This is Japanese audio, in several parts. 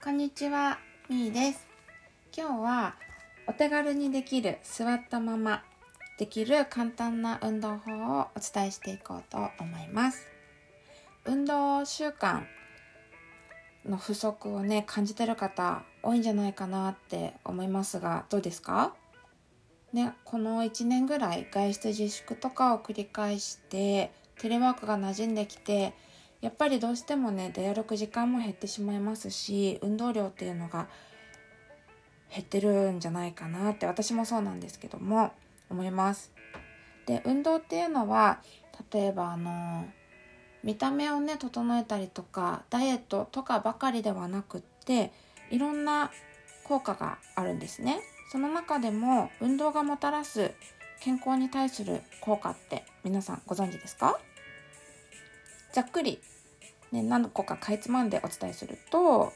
こんにちは、みーです。今日はお手軽にできる座ったままできる簡単な運動法をお伝えしていこうと思います。運動習慣の不足をね、感じてる方多いんじゃないかなって思いますが、どうですか？ね、この1年ぐらい外出自粛とかを繰り返してテレワークが馴染んできてやっぱりどうしてもね出歩く時間も減ってしまいますし運動量っていうのが減ってるんじゃないかなって私もそうなんですけども思います。で運動っていうのは例えばあの見た目をね整えたりとかダイエットとかばかりではなくっていろんな効果があるんですね。その中でも運動がもたらす健康に対する効果って皆さんご存知ですか？ざっくり、ね、何個かかいつまんでお伝えすると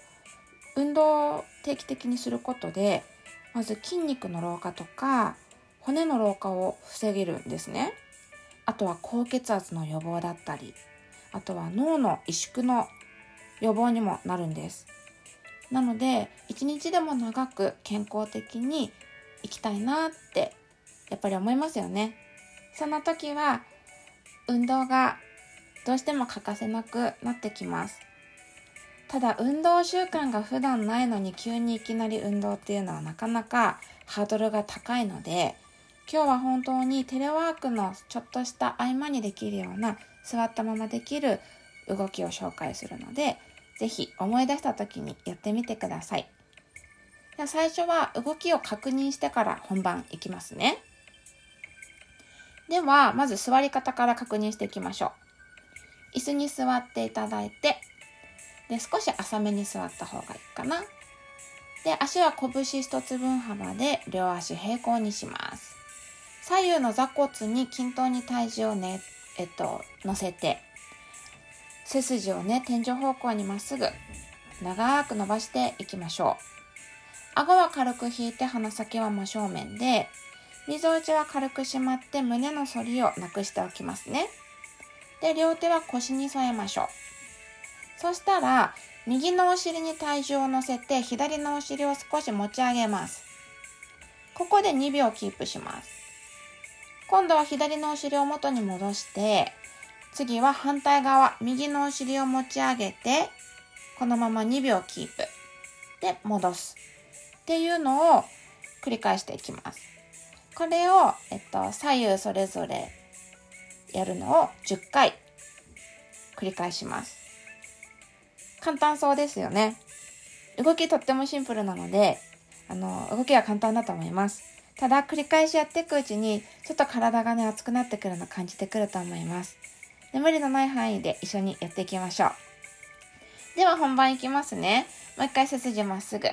運動を定期的にすることでまず筋肉の老化とか骨の老化を防げるんですね。あとは高血圧の予防だったりあとは脳の萎縮の予防にもなるんです。なので一日でも長く健康的に生きたいなってやっぱり思いますよね。そんな時は運動がどうしても欠かせなくなってきますただ運動習慣が普段ないのに急にいきなり運動っていうのはなかなかハードルが高いので今日は本当にテレワークのちょっとした合間にできるような座ったままできる動きを紹介するのでぜひ思い出した時にやってみてください。では最初は動きを確認してから本番いきますね。では、まず座り方から確認していきましょう。椅子に座っていただいて、で少し浅めに座った方がいいかな。で、足は拳一つ分幅で両足平行にします。左右の座骨に均等に体重をね、えっと、乗せて、背筋をね、天井方向にまっすぐ長く伸ばしていきましょう。顎は軽く引いて鼻先は真正面で、みぞおちは軽く締まって胸の反りをなくしておきますね。で、両手は腰に添えましょう。そしたら、右のお尻に体重を乗せて、左のお尻を少し持ち上げます。ここで2秒キープします。今度は左のお尻を元に戻して、次は反対側、右のお尻を持ち上げて、このまま2秒キープ。で、戻す。っていうのを繰り返していきます。これを、えっと、左右それぞれやるのを10回繰り返します。簡単そうですよね。動きとってもシンプルなので、あの、動きは簡単だと思います。ただ、繰り返しやっていくうちに、ちょっと体がね、熱くなってくるの感じてくると思います。で無理のない範囲で一緒にやっていきましょう。では本番いきますね。もう一回背筋まっすぐ。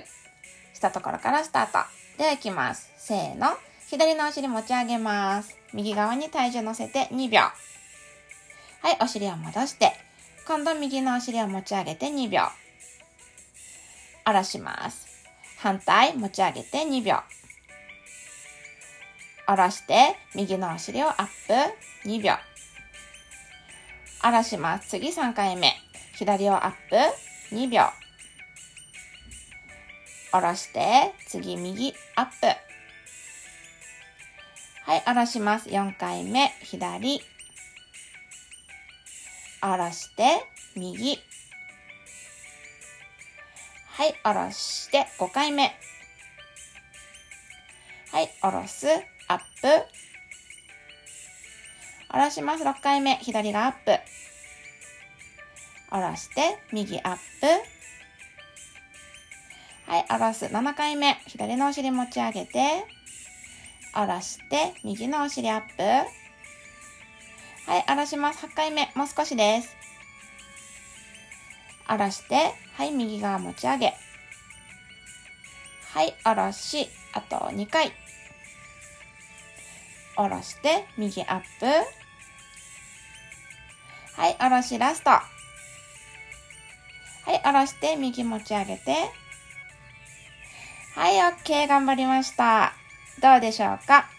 したところからスタート。では行きます。せーの。左のお尻持ち上げます。右側に体重乗せて2秒。はい、お尻を戻して。今度右のお尻を持ち上げて2秒。下ろします。反対持ち上げて2秒。下ろして、右のお尻をアップ2秒。下ろします。次3回目。左をアップ2秒。下ろして、次右アップ。はい、下ろします。4回目、左。下ろして、右。はい、下ろして、5回目。はい、下ろす、アップ。下ろします。6回目、左がアップ。下ろして、右アップ。はい、下ろす。7回目。左のお尻持ち上げて、下ろして、右のお尻アップ。はい、下ろします。8回目。もう少しです。下ろして、はい、右側持ち上げ。はい、下ろし。あと2回。下ろして、右アップ。はい、下ろしラスト。はい、下ろして、右持ち上げて。はい、OK。頑張りました。どうでしょうか？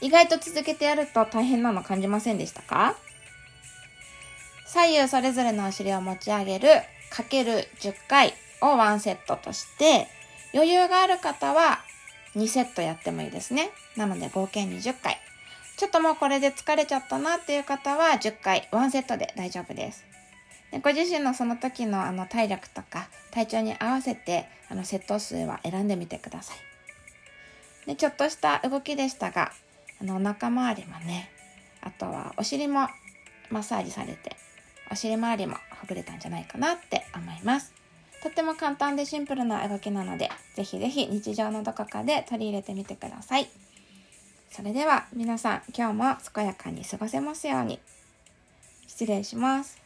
意外と続けてやると大変なの感じませんでしたか？左右それぞれのお尻を持ち上げるかける10回を1セットとして、余裕がある方は2セットやってもいいですね。なので合計20回。ちょっともうこれで疲れちゃったなっていう方は10回1セットで大丈夫です。でご自身のその時のあの体力とか体調に合わせてあのセット数は選んでみてください。でちょっとした動きでしたが、あのお腹周りもね、あとはお尻もマッサージされて、お尻周りもほぐれたんじゃないかなって思います。とっても簡単でシンプルな動きなので、ぜひぜひ日常のどこかで取り入れてみてください。それでは皆さん今日も健やかに過ごせますように。失礼します。